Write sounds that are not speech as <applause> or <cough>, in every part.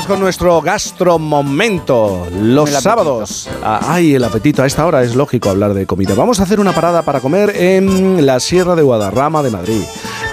vamos con nuestro gastromomento. Los sábados. Ah, ay, el apetito. A esta hora es lógico hablar de comida. Vamos a hacer una parada para comer en la Sierra de Guadarrama de Madrid.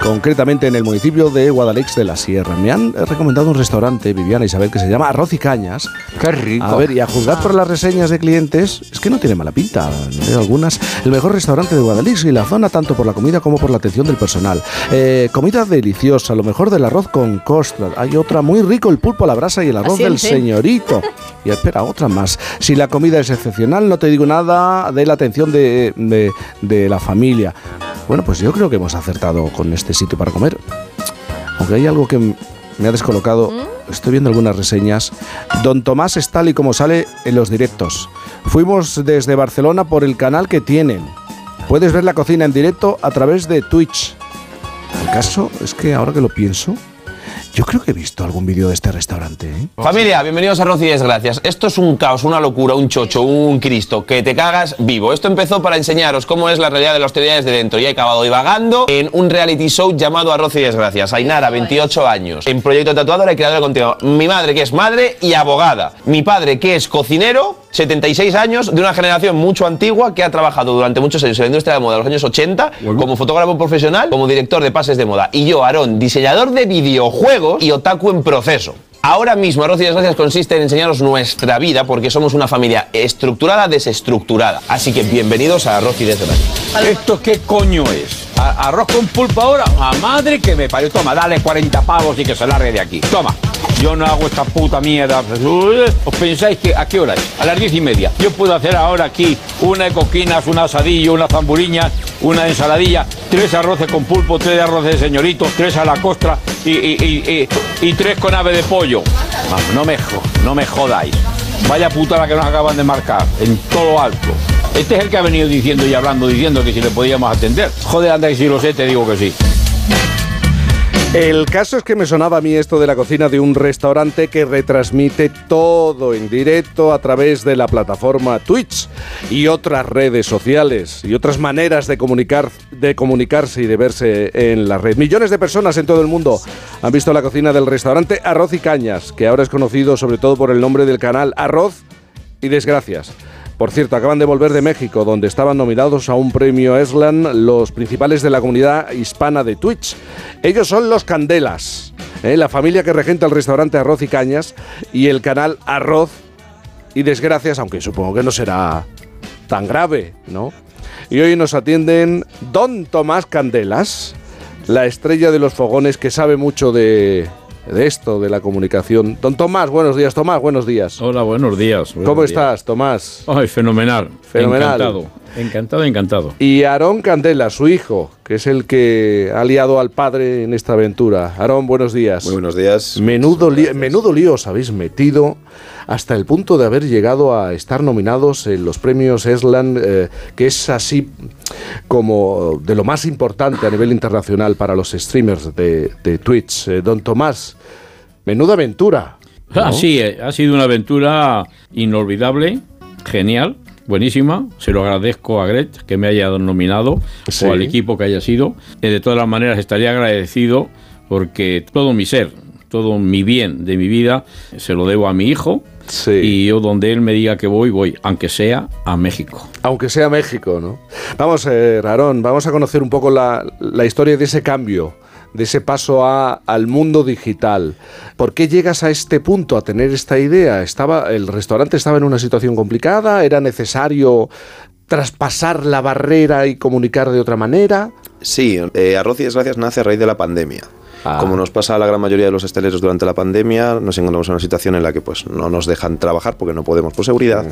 Concretamente en el municipio de Guadalix de la Sierra. Me han recomendado un restaurante, Viviana Isabel, que se llama Arroz y Cañas. Qué rico. A ver, y a juzgar por las reseñas de clientes, es que no tiene mala pinta. Veo algunas. El mejor restaurante de Guadalix y la zona, tanto por la comida como por la atención del personal. Eh, comida deliciosa, lo mejor del arroz con costra. Hay otra muy rico, el pulpo a la brasa y el arroz Así del sí. señorito. Y espera, otra más. Si la comida es excepcional, no te digo nada de la atención de, de- de la familia. Bueno, pues yo creo que hemos acertado con este sitio para comer. Aunque hay algo que me ha descolocado. Estoy viendo algunas reseñas. Don Tomás es tal y como sale en los directos. Fuimos desde Barcelona por el canal que tienen. Puedes ver la cocina en directo a través de Twitch. El caso es que ahora que lo pienso, yo creo que he visto algún vídeo de este restaurante. ¿eh? Familia, bienvenidos a Arroz y Desgracias. Esto es un caos, una locura, un chocho, un cristo, que te cagas vivo. Esto empezó para enseñaros cómo es la realidad de la hostelería desde dentro y he acabado divagando en un reality show llamado Arroz y Desgracias. Ainara, 28 años, en proyecto tatuadora y creadora de contenido. Mi madre, que es madre y abogada. Mi padre, que es cocinero, 76 años, de una generación mucho antigua que ha trabajado durante muchos años en la industria de moda, de los años 80, como fotógrafo profesional, como director de pases de moda. Y yo, Aarón, diseñador de videojuegos y otaku en proceso. Ahora mismo Arroz y Desgracias consiste en enseñaros nuestra vida porque somos una familia estructurada, desestructurada. Así que bienvenidos a Arroz y Desgracias. ¿Esto qué coño es? ¿A- ¿Arroz con pulpo ahora? ¡A madre que me parió! Toma, dale 40 pavos y que se largue de aquí. Toma. Yo no hago esta puta mierda. ¿Os pensáis que a qué hora es? A las diez y media. Yo puedo hacer ahora aquí una de coquinas, un asadillo, una zamburiña, una ensaladilla, tres arroces con pulpo, tres arroces de señorito, tres a la costra y, y- y- y- tres con ave de pollo. Vamos, no me, no me jodáis. Vaya putada que nos acaban de marcar, en todo alto. Este es el que ha venido diciendo y hablando, diciendo que si le podíamos atender. Joder, anda, que si lo sé, te digo que sí. El caso es que me sonaba a mí esto de la cocina de un restaurante que retransmite todo en directo a través de la plataforma Twitch y otras redes sociales y otras maneras de comunicar de comunicarse y de verse en la red. Millones de personas en todo el mundo han visto la cocina del restaurante Arroz y Cañas, que ahora es conocido sobre todo por el nombre del canal Arroz y Desgracias. Por cierto, acaban de volver de México, donde estaban nominados a un premio Eslan los principales de la comunidad hispana de Twitch. Ellos son los Candelas, ¿eh? la familia que regenta el restaurante Arroz y Cañas y el canal Arroz y Desgracias, aunque supongo que no será tan grave, ¿no? Y hoy nos atienden Don Tomás Candelas, la estrella de los fogones que sabe mucho de, de esto, de la comunicación. Don Tomás, buenos días, Tomás, buenos días. Hola, buenos días. buenos ¿Cómo días. estás, Tomás? Ay, fenomenal. Fenomenal. Encantado. Encantado, encantado. Y Aarón Candela, su hijo, que es el que ha liado al padre en esta aventura. Aarón, buenos días. Muy buenos días. Menudo, li- menudo lío os habéis metido hasta el punto de haber llegado a estar nominados en los premios Eslan, eh, que es así como de lo más importante a nivel internacional para los streamers de, de Twitch. Eh, don Tomás, menuda aventura. ¿no? Ah, sí, eh, ha sido una aventura inolvidable, genial, buenísima. Se lo agradezco a Gret que me haya nominado Sí. o al equipo que haya sido. Eh, de todas las maneras, estaría agradecido porque todo mi ser, todo mi bien de mi vida, se lo debo a mi hijo. Sí. Y yo donde él me diga que voy, voy, aunque sea a México. Aunque sea México, ¿no? Vamos, eh, vamos a conocer un poco la, la historia de ese cambio, de ese paso a- al mundo digital. ¿Por qué llegas a este punto, a tener esta idea? Estaba, ¿El restaurante estaba en una situación complicada? ¿Era necesario traspasar la barrera y comunicar de otra manera? Sí, eh, Arroz y Desgracias nace a raíz de la pandemia. Ah. Como nos pasa a la gran mayoría de los hosteleros durante la pandemia, nos encontramos en una situación en la que pues, no nos dejan trabajar porque no podemos por seguridad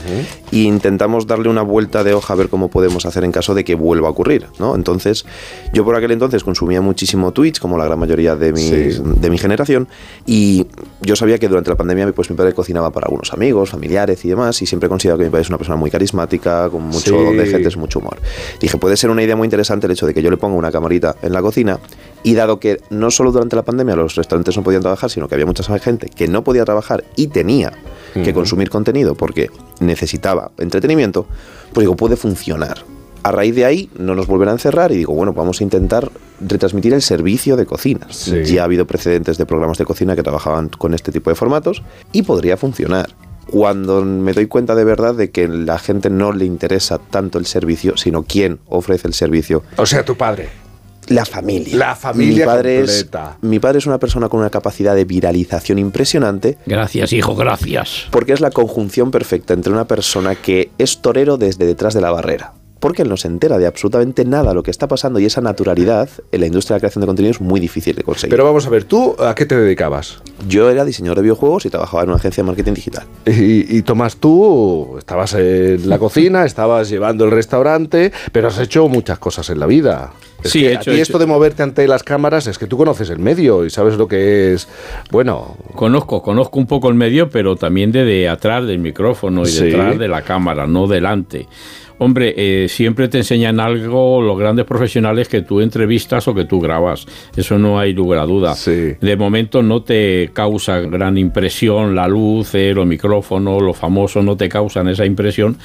e intentamos darle una vuelta de hoja a ver cómo podemos hacer en caso de que vuelva a ocurrir. ¿no? Entonces, yo por aquel entonces consumía muchísimo Twitch, como la gran mayoría de mi, Sí. de mi generación, y yo sabía que durante la pandemia pues, mi padre cocinaba para algunos amigos, familiares y demás, y siempre he considerado que mi padre es una persona muy carismática, con mucho Sí. de gente, mucho humor. Dije, puede ser una idea muy interesante el hecho de que yo le ponga una camarita en la cocina y dado que no solo durante la pandemia los restaurantes no podían trabajar, sino que había mucha gente que no podía trabajar y tenía que consumir contenido porque necesitaba entretenimiento, pues digo, puede funcionar. A raíz de ahí no nos vuelven a encerrar y digo, bueno, vamos a intentar retransmitir el servicio de cocina. Sí. Ya ha habido precedentes de programas de cocina que trabajaban con este tipo de formatos y podría funcionar. Cuando me doy cuenta de verdad de que la gente no le interesa tanto el servicio, sino quién ofrece el servicio. O sea, tu padre. La familia. La familia mi padre completa. Es, mi padre es una persona con una capacidad de viralización impresionante Gracias, hijo, gracias. porque es la conjunción perfecta entre una persona que es torero desde detrás de la barrera. Porque él no se entera de absolutamente nada lo que está pasando y esa naturalidad en la industria de la creación de contenido es muy difícil de conseguir. Pero vamos a ver, ¿tú a qué te dedicabas? Yo era diseñador de videojuegos y trabajaba en una agencia de marketing digital. Y, y Tomás, tú estabas en la cocina, estabas llevando el restaurante, pero has hecho muchas cosas en la vida. Es Sí, que he a hecho- ti he esto de moverte ante las cámaras es que tú conoces el medio y sabes lo que es. Bueno, Conozco, conozco un poco el medio, pero también de, de atrás del micrófono y Sí. detrás de la cámara, no delante. Hombre, eh, siempre te enseñan algo los grandes profesionales que tú entrevistas o que tú grabas. Eso no hay lugar a duda. Sí. De momento no te causa gran impresión la luz, eh, los micrófonos, los famosos no te causan esa impresión.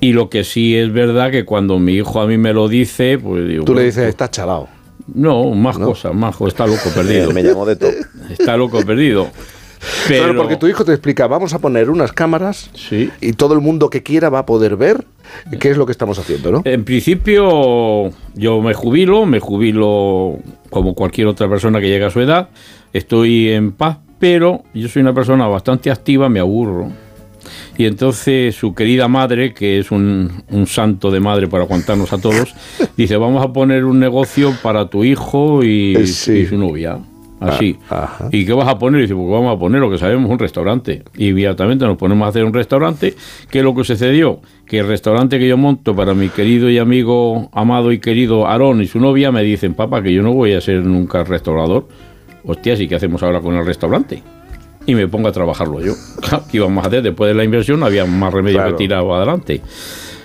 Y lo que sí es verdad que cuando mi hijo a mí me lo dice, pues digo, tú le dices, estás chalado. No, más cosas, más cosas. Está loco <laughs> perdido. me llamó de todo. Está loco perdido. Pero, Claro, porque tu hijo te explica, vamos a poner unas cámaras Sí. y todo el mundo que quiera va a poder ver qué es lo que estamos haciendo, ¿no? En principio, yo me jubilo, me jubilo como cualquier otra persona que llega a su edad. Estoy en paz, pero yo soy una persona bastante activa, me aburro. Y entonces su querida madre, que es un, un santo de madre para aguantarnos a todos, <laughs> dice, vamos a poner un negocio para tu hijo y, Eh, sí. y su novia. Así. Ah, ajá. ¿Y qué vas a poner? Y dice, pues vamos a poner lo que sabemos, un restaurante. Y inmediatamente nos ponemos a hacer un restaurante. ¿Qué es lo que sucedió? Que el restaurante que yo monto para mi querido y amigo, amado y querido Aarón y su novia me dicen, papá, que yo no voy a ser nunca restaurador. Hostia, ¿y qué hacemos ahora con el restaurante? Y me pongo a trabajarlo yo. <laughs> ¿Qué íbamos a hacer? Después de la inversión no había más remedio Claro. que tirar adelante.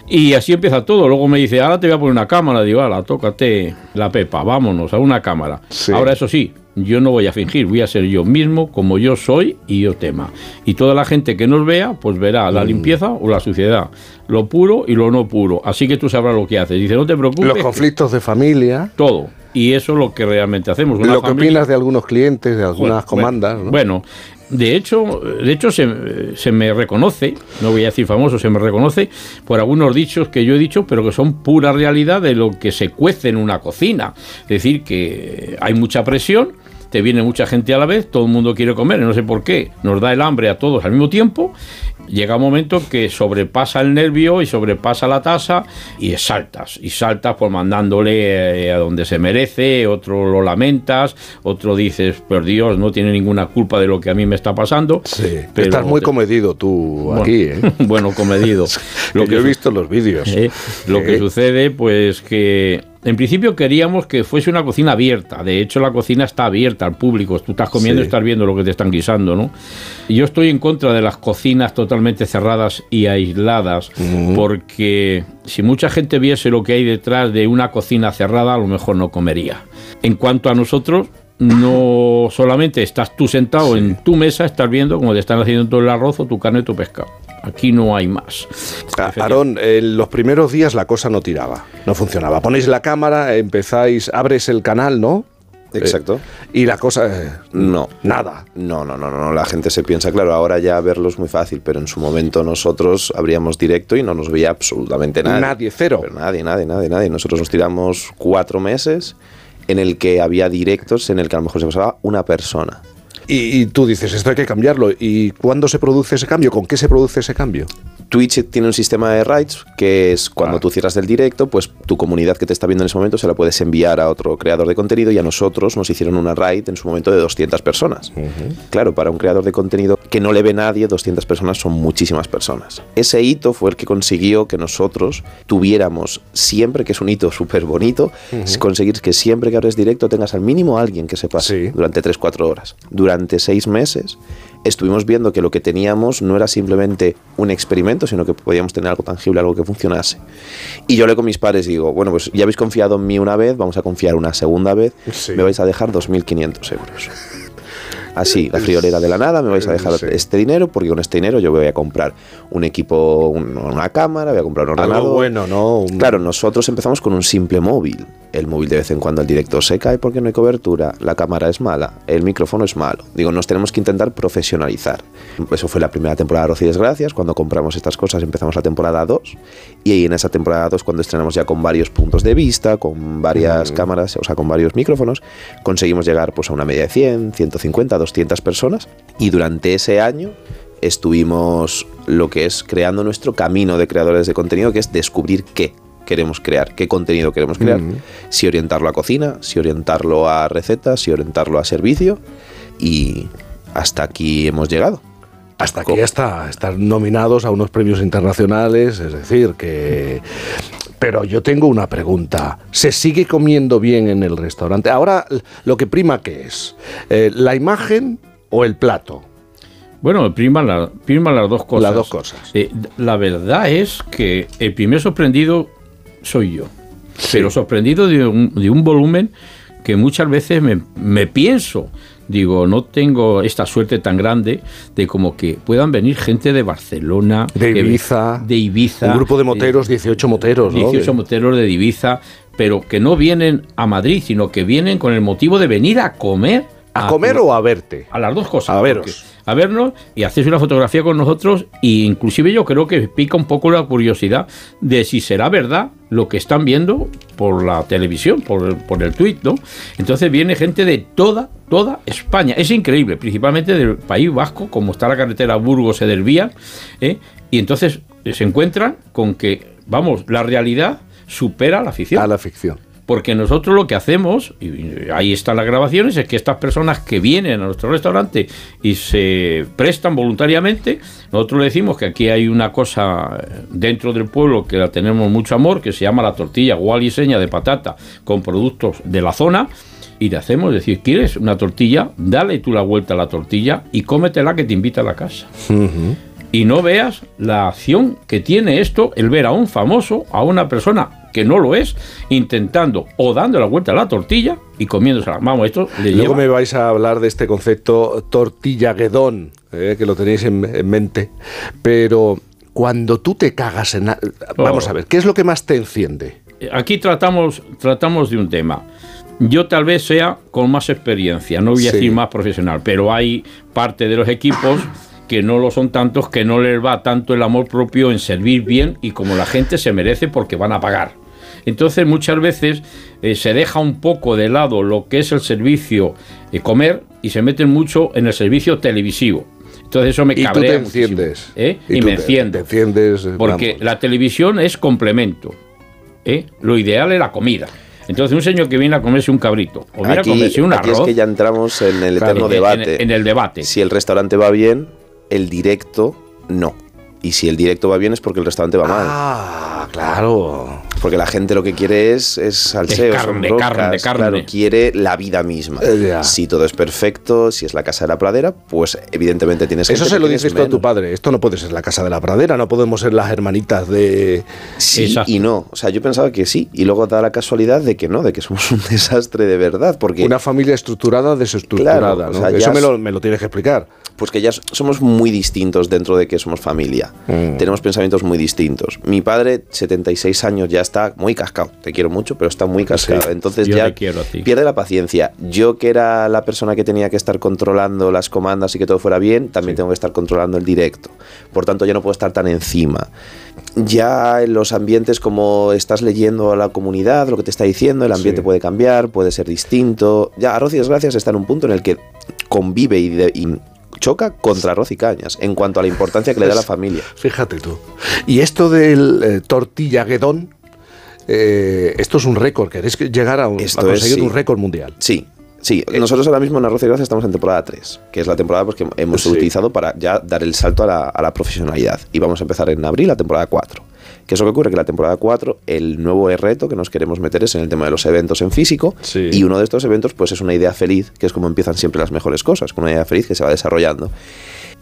Y así empieza todo. Luego me dice, ahora te voy a poner una cámara. Digo, ala, tócate la pepa, vámonos a una cámara. Sí. Ahora, eso sí, yo no voy a fingir, voy a ser yo mismo, como yo soy y yo tema. Y toda la gente que nos vea, pues verá Mm. la limpieza o la suciedad, lo puro y lo no puro. Así que tú sabrás lo que haces. Dice, no te preocupes. Los conflictos de familia, Todo. Y eso es lo que realmente hacemos. Una lo que opinas de algunos clientes, de algunas bueno, comandas, ¿no? Bueno, de hecho, de hecho se, se me reconoce, no voy a decir famoso, se me reconoce por algunos dichos que yo he dicho, pero que son pura realidad de lo que se cuece en una cocina. Es decir, que hay mucha presión, te viene mucha gente a la vez, todo el mundo quiere comer, no sé por qué, nos da el hambre a todos al mismo tiempo. Llega un momento que sobrepasa el nervio y sobrepasa la tasa y saltas, y saltas pues mandándole eh, a donde se merece, otro lo lamentas, otro dices, por Dios, no tiene ninguna culpa de lo que a mí me está pasando. Sí, pero estás muy te- comedido tú bueno, aquí, ¿eh? <laughs> bueno, comedido. <laughs> Lo que yo he visto en los vídeos. eh, Lo que Eh. sucede, pues que en principio queríamos que fuese una cocina abierta. De hecho, la cocina está abierta al público. Tú estás comiendo Sí. y estás viendo lo que te están guisando, ¿no? Yo estoy en contra de las cocinas totalmente cerradas y aisladas, porque si mucha gente viese lo que hay detrás de una cocina cerrada, a lo mejor no comería. En cuanto a nosotros, no solamente estás tú sentado en tu mesa, estás viendo cómo te están haciendo todo el arroz o tu carne o tu pescado. Aquí no hay más. A- Aarón, en los primeros días la cosa no tiraba, no funcionaba. Ponéis la cámara, empezáis, abres el canal, ¿no? Exacto. Eh, y la cosa... eh, No. Nada. No, no, no, no, no, la gente se piensa, claro, ahora ya verlo es muy fácil, pero en su momento nosotros abríamos directo y no nos veía absolutamente nadie. Nadie, cero. Pero nadie, nadie, nadie, nadie. Nosotros nos tiramos cuatro meses en el que había directos en el que a lo mejor se pasaba una persona. Y, y tú dices, esto hay que cambiarlo. ¿Y cuándo se produce ese cambio? ¿Con qué se produce ese cambio? Twitch tiene un sistema de rights que es cuando Ah. tú cierras del directo, pues tu comunidad que te está viendo en ese momento se la puedes enviar a otro creador de contenido y a nosotros nos hicieron una raid en su momento de 200 personas. Claro, para un creador de contenido que no le ve nadie, 200 personas son muchísimas personas. Ese hito fue el que consiguió que nosotros tuviéramos siempre, que es un hito súper bonito, conseguir que siempre que abres directo tengas al mínimo alguien que se pase Sí. durante 3-4 horas. Durante 6 meses estuvimos viendo que lo que teníamos no era simplemente un experimento, sino que podíamos tener algo tangible, algo que funcionase. Y yo le con mis padres digo, bueno, pues ya habéis confiado en mí una vez, vamos a confiar una segunda vez, Sí. me vais a dejar 2.500 euros. <laughs> así, la friolera de la nada, me vais a dejar Sí. este dinero porque con este dinero yo voy a comprar un equipo, un- una cámara, voy a comprar un ordenador. Algo bueno, ¿no? Un- Claro, nosotros empezamos con un simple móvil. El móvil de vez en cuando el director se cae porque no hay cobertura, la cámara es mala, el micrófono es malo. Digo, nos tenemos que intentar profesionalizar. Eso fue la primera temporada de y Desgracias. Cuando compramos estas cosas empezamos la temporada 2 y ahí en esa temporada 2 cuando estrenamos ya con varios puntos de vista, con varias cámaras, o sea, con varios micrófonos, conseguimos llegar pues a una media de 100, 150, 200 personas y durante ese año estuvimos lo que es creando nuestro camino de creadores de contenido, que es descubrir qué queremos crear, qué contenido queremos crear, si orientarlo a cocina, si orientarlo a recetas, si orientarlo a servicio y hasta aquí hemos llegado. Hasta aquí hasta estar nominados a unos premios internacionales, es decir, que... Pero yo tengo una pregunta. ¿Se sigue comiendo bien en el restaurante? Ahora, lo que prima, ¿qué es? Eh, ¿La imagen o el plato? Bueno, priman, la- priman las dos cosas. Las dos cosas. Eh, la verdad es que el primer sorprendido soy yo. Pero sorprendido de un, de un volumen que muchas veces me, me pienso. Digo, no tengo esta suerte tan grande de como que puedan venir gente de Barcelona, De Ibiza. de Ibiza, Un grupo de eh, moteros, 18 moteros, ¿no? 18 moteros de Ibiza, pero que no vienen a Madrid, sino que vienen con el motivo de venir a comer. ¿A comer o a verte? a las dos cosas. A veros. A vernos y hacerse una fotografía con nosotros e inclusive yo creo que pica un poco la curiosidad de si será verdad lo que están viendo por la televisión, por el, por el tweet, ¿no? Entonces viene gente de toda, toda España. Es increíble, principalmente del País Vasco, como está la carretera Burgos-Edervías, ¿eh? y entonces se encuentran con que, vamos, la realidad supera la ficción. A la ficción. Porque nosotros lo que hacemos, y ahí están las grabaciones, es que estas personas que vienen a nuestro restaurante y se prestan voluntariamente, nosotros le decimos que aquí hay una cosa dentro del pueblo que la tenemos mucho amor, que se llama la tortilla gual y seña de patata con productos de la zona. Y le hacemos decir, ¿quieres una tortilla? Dale tú la vuelta a la tortilla y cómetela que te invita a la casa. Y no veas la acción que tiene esto, el ver a un famoso, a una persona que no lo es, intentando o dando la vuelta a la tortilla y comiéndosela. Vamos, esto le Luego lleva... me vais a hablar de este concepto tortilla guedón, eh, que lo tenéis en, en mente. Pero cuando tú te cagas en... Vamos Oh. a ver, ¿qué es lo que más te enciende? Aquí tratamos, tratamos de un tema. Yo tal vez sea con más experiencia, no voy a Sí. decir más profesional, pero hay parte de los equipos <coughs> que no lo son tantos, que no les va tanto el amor propio en servir bien y como la gente se merece porque van a pagar. Entonces muchas veces eh, se deja un poco de lado lo que es el servicio de comer y se meten mucho en el servicio televisivo. Entonces eso me Y tú cabrea te muchísimo, enciendes. ¿eh? Y, tú me enciendo. Te enciendes. eh, Porque vamos. la televisión es complemento. ¿eh? Lo ideal es la comida. Entonces, un señor que viene a comerse un cabrito o viene Aquí, a comerse un aquí arroz. es que ya entramos en el Claro, eterno en- debate. en el debate. Si el restaurante va bien, el directo no. Y si el directo va bien es porque el restaurante va mal. Ah, claro. Porque la gente lo que quiere es, es salseo, Es son carne, rocas, carne, carne. Claro, quiere la vida misma. Eh. Si todo es perfecto, si es la casa de la pradera, pues evidentemente tienes Eso gente se que lo dices tú a tu padre. Esto no puede ser la casa de la pradera, no podemos ser las hermanitas de... Sí Exacto. y no. O sea, yo pensaba que sí. Y luego da la casualidad de que no, de que somos <laughs> un desastre de verdad. Porque Una familia estructurada, desestructurada. Claro, Eso me lo, me lo tienes que explicar. pues que ya somos muy distintos dentro de que somos familia. Mm. Tenemos pensamientos muy distintos. Mi padre, 76 años, ya está muy cascado. Te quiero mucho, pero está muy cascado. Sí, Entonces ya a pierde la paciencia. Yo que era la persona que tenía que estar controlando las comandas y que todo fuera bien, también tengo que estar controlando el directo. Por tanto, ya no puedo estar tan encima. Ya en los ambientes como estás leyendo a la comunidad, lo que te está diciendo, el ambiente Sí. puede cambiar, puede ser distinto. Ya Arroz y Desgracias está en un punto en el que convive y, de- y choca contra Arroz y Cañas en cuanto a la importancia que le da a la familia. Fíjate tú. Y esto del eh, tortilla guedón, eh, esto es un récord. Queréis que llegar a, un, a Esto es, conseguir sí. un récord mundial. Sí, sí. Nosotros ahora mismo en Arroz y Gracias estamos en temporada 3, que es la temporada pues, que hemos Sí. utilizado para ya dar el salto a la, a la profesionalidad. Y vamos a empezar en abril la temporada 4. ¿Qué es lo que ocurre? Que la temporada 4, el nuevo reto que nos queremos meter es en el tema de los eventos en físico. Sí. Y uno de estos eventos pues es una idea feliz, que es como empiezan siempre las mejores cosas, con una idea feliz que se va desarrollando.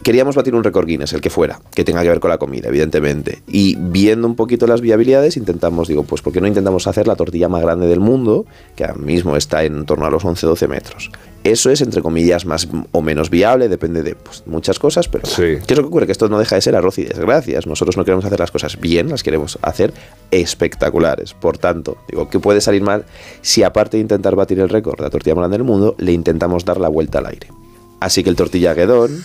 Queríamos batir un récord Guinness, el que fuera, que tenga que ver con la comida, evidentemente. Y viendo un poquito las viabilidades, intentamos, digo, pues ¿por qué no intentamos hacer la tortilla más grande del mundo, que ahora mismo está en torno a los 11-12 metros? Eso es, entre comillas, más o menos viable, depende de pues, muchas cosas, pero Sí. ¿qué es lo que ocurre? Que esto no deja de ser arroz y desgracias. Nosotros no queremos hacer las cosas bien, las queremos hacer espectaculares. Por tanto, digo, ¿qué puede salir mal si aparte de intentar batir el récord de la tortilla más grande del mundo, le intentamos dar la vuelta al aire? Así que el tortilla guedón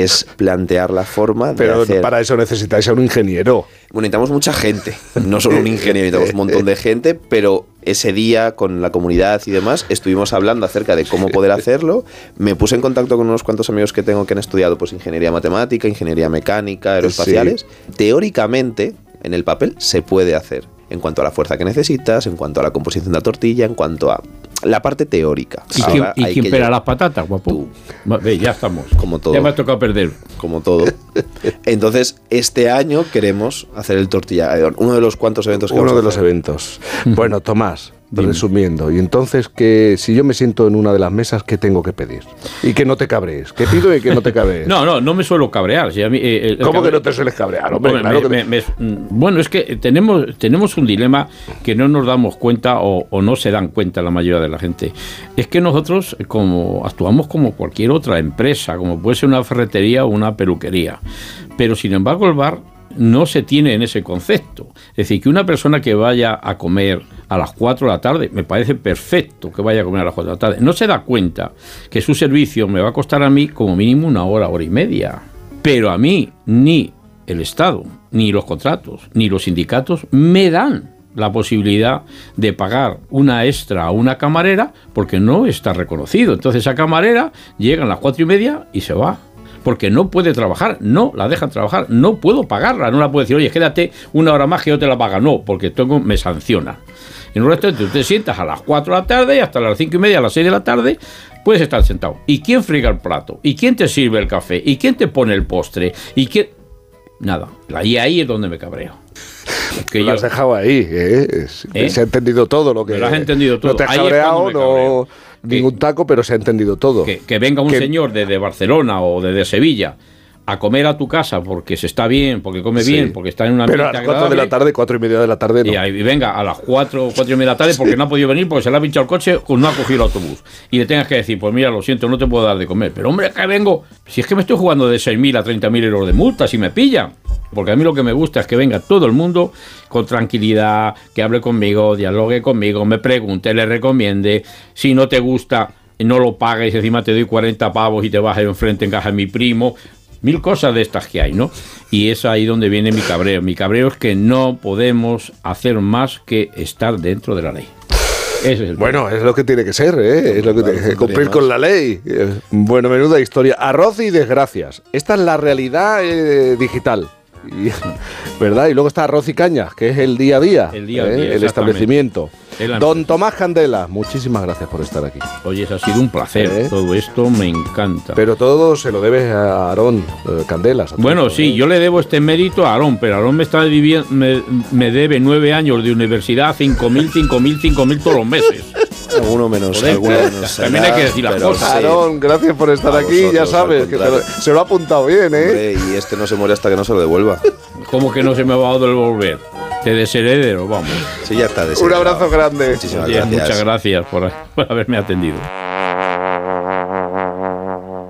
es plantear la forma de Pero hacer... para eso necesitáis a un ingeniero. Bueno, necesitamos mucha gente, no solo un ingeniero, necesitamos un montón de gente, pero ese día con la comunidad y demás estuvimos hablando acerca de cómo poder hacerlo. Me puse en contacto con unos cuantos amigos que tengo que han estudiado pues ingeniería matemática, ingeniería mecánica, aeroespaciales. Teóricamente, en el papel se puede hacer en cuanto a la fuerza que necesitas, en cuanto a la composición de la tortilla, en cuanto a la parte teórica. ¿Y quién, y quién pela las patatas, guapo? Tú. Ve, ya estamos. Como todo. Ya me ha tocado perder. como todo. <laughs> Entonces, este año queremos hacer el tortilla Guedón, uno de los cuantos eventos que Uno vamos a de los eventos. <laughs> Bueno, Tomás, resumiendo, y entonces que si yo me siento en una de las mesas, ¿qué tengo que pedir? Y que no te cabrees. ¿Qué pido y que no te cabrees? <laughs> No, no, no me suelo cabrear. si a mí, eh, el ¿Cómo cabre- que no te sueles cabrear? Hombre, Hombre, claro me- que- me- me- bueno, es que tenemos, tenemos un dilema que no nos damos cuenta o, o no se dan cuenta la mayoría de la gente. Es que nosotros eh, como actuamos como cualquier otra empresa, como puede ser una ferretería o una peluquería. Pero sin embargo el bar no se tiene en ese concepto. Es decir, que una persona que vaya a comer a las 4 de la tarde, me parece perfecto que vaya a comer a las 4 de la tarde, no se da cuenta que su servicio me va a costar a mí como mínimo una hora, hora y media. Pero a mí ni el Estado, ni los contratos, ni los sindicatos me dan la posibilidad de pagar una extra a una camarera porque no está reconocido. Entonces esa camarera llega a las cuatro y media y se va. Porque no puede trabajar, no la dejan trabajar, no puedo pagarla, no la puedo decir, oye, quédate una hora más que yo te la paga, no, porque tengo, me sanciona. En un restaurante tú te sientas a las 4 de la tarde y hasta las 5 y media, a las 6 de la tarde, puedes estar sentado. ¿Y quién friga el plato? ¿Y quién te sirve el café? ¿Y quién te pone el postre? ¿Y quién...? Nada. Y ahí es donde me cabreo. Que Lo yo- has dejado ahí, ¿eh? ¿Eh? Se ha entendido todo lo que. Lo has entendido todo. No te has Ahí cabreado, no. Ningún taco, pero se ha entendido todo. que, que venga un Que- señor desde Barcelona o desde Sevilla a comer a tu casa porque se está bien, porque come Sí. bien, porque está en una Pero a las 4 de la tarde, 4 y media de la tarde, no. Y ahí venga a las 4, 4 y media de la tarde porque no ha podido venir, porque se le ha pinchado el coche o no ha cogido el autobús. Y le tengas que decir, pues mira, lo siento, no te puedo dar de comer. Pero hombre, que vengo, si es que me estoy jugando de 6.000 a 30.000 euros de multa, si me pillan. Porque a mí lo que me gusta es que venga todo el mundo con tranquilidad, que hable conmigo, dialogue conmigo, me pregunte, le recomiende. Si no te gusta, no lo pagues, encima te doy 40 pavos y te vas enfrente en casa de mi primo. Mil cosas de estas que hay, ¿no? Y es ahí donde viene mi cabreo. Mi cabreo es que no podemos hacer más que estar dentro de la ley. Ese es el Bueno, es lo que tiene que ser, ¿eh? Es lo que Claro, tiene que cumplir con la ley. Eh, Bueno, menuda historia. Arroz y desgracias. Esta es la realidad eh, digital. Y- <laughs> ¿Verdad? Y luego está arroz y caña, que es el día a día. El día a ¿eh? día, El establecimiento. Don. Tomás Candela, muchísimas gracias por estar aquí. Oye, ha sido un placer. ¿Eh? Todo esto me encanta. Pero todo se lo debes a Aarón eh, Candelas. a bueno, sí, ¿eh? yo le debo este mérito a Aarón, pero Aarón me está viviendo, me, me debe nueve años de universidad, cinco mil, cinco mil, cinco mil todos los meses. <laughs> Alguno menos, Joder, alguno también hay que decir las cosas. sí. Aarón, gracias por estar A aquí. Ya sabes, que lo- se lo ha apuntado bien, ¿eh? Hombre, y este no se muere hasta que no se lo devuelva. ¿Cómo que no se me va a devolver? Te desheredero, vamos. Sí, ya está. Un abrazo grande. Muchísimas gracias. muchas gracias por, <laughs> por haberme atendido.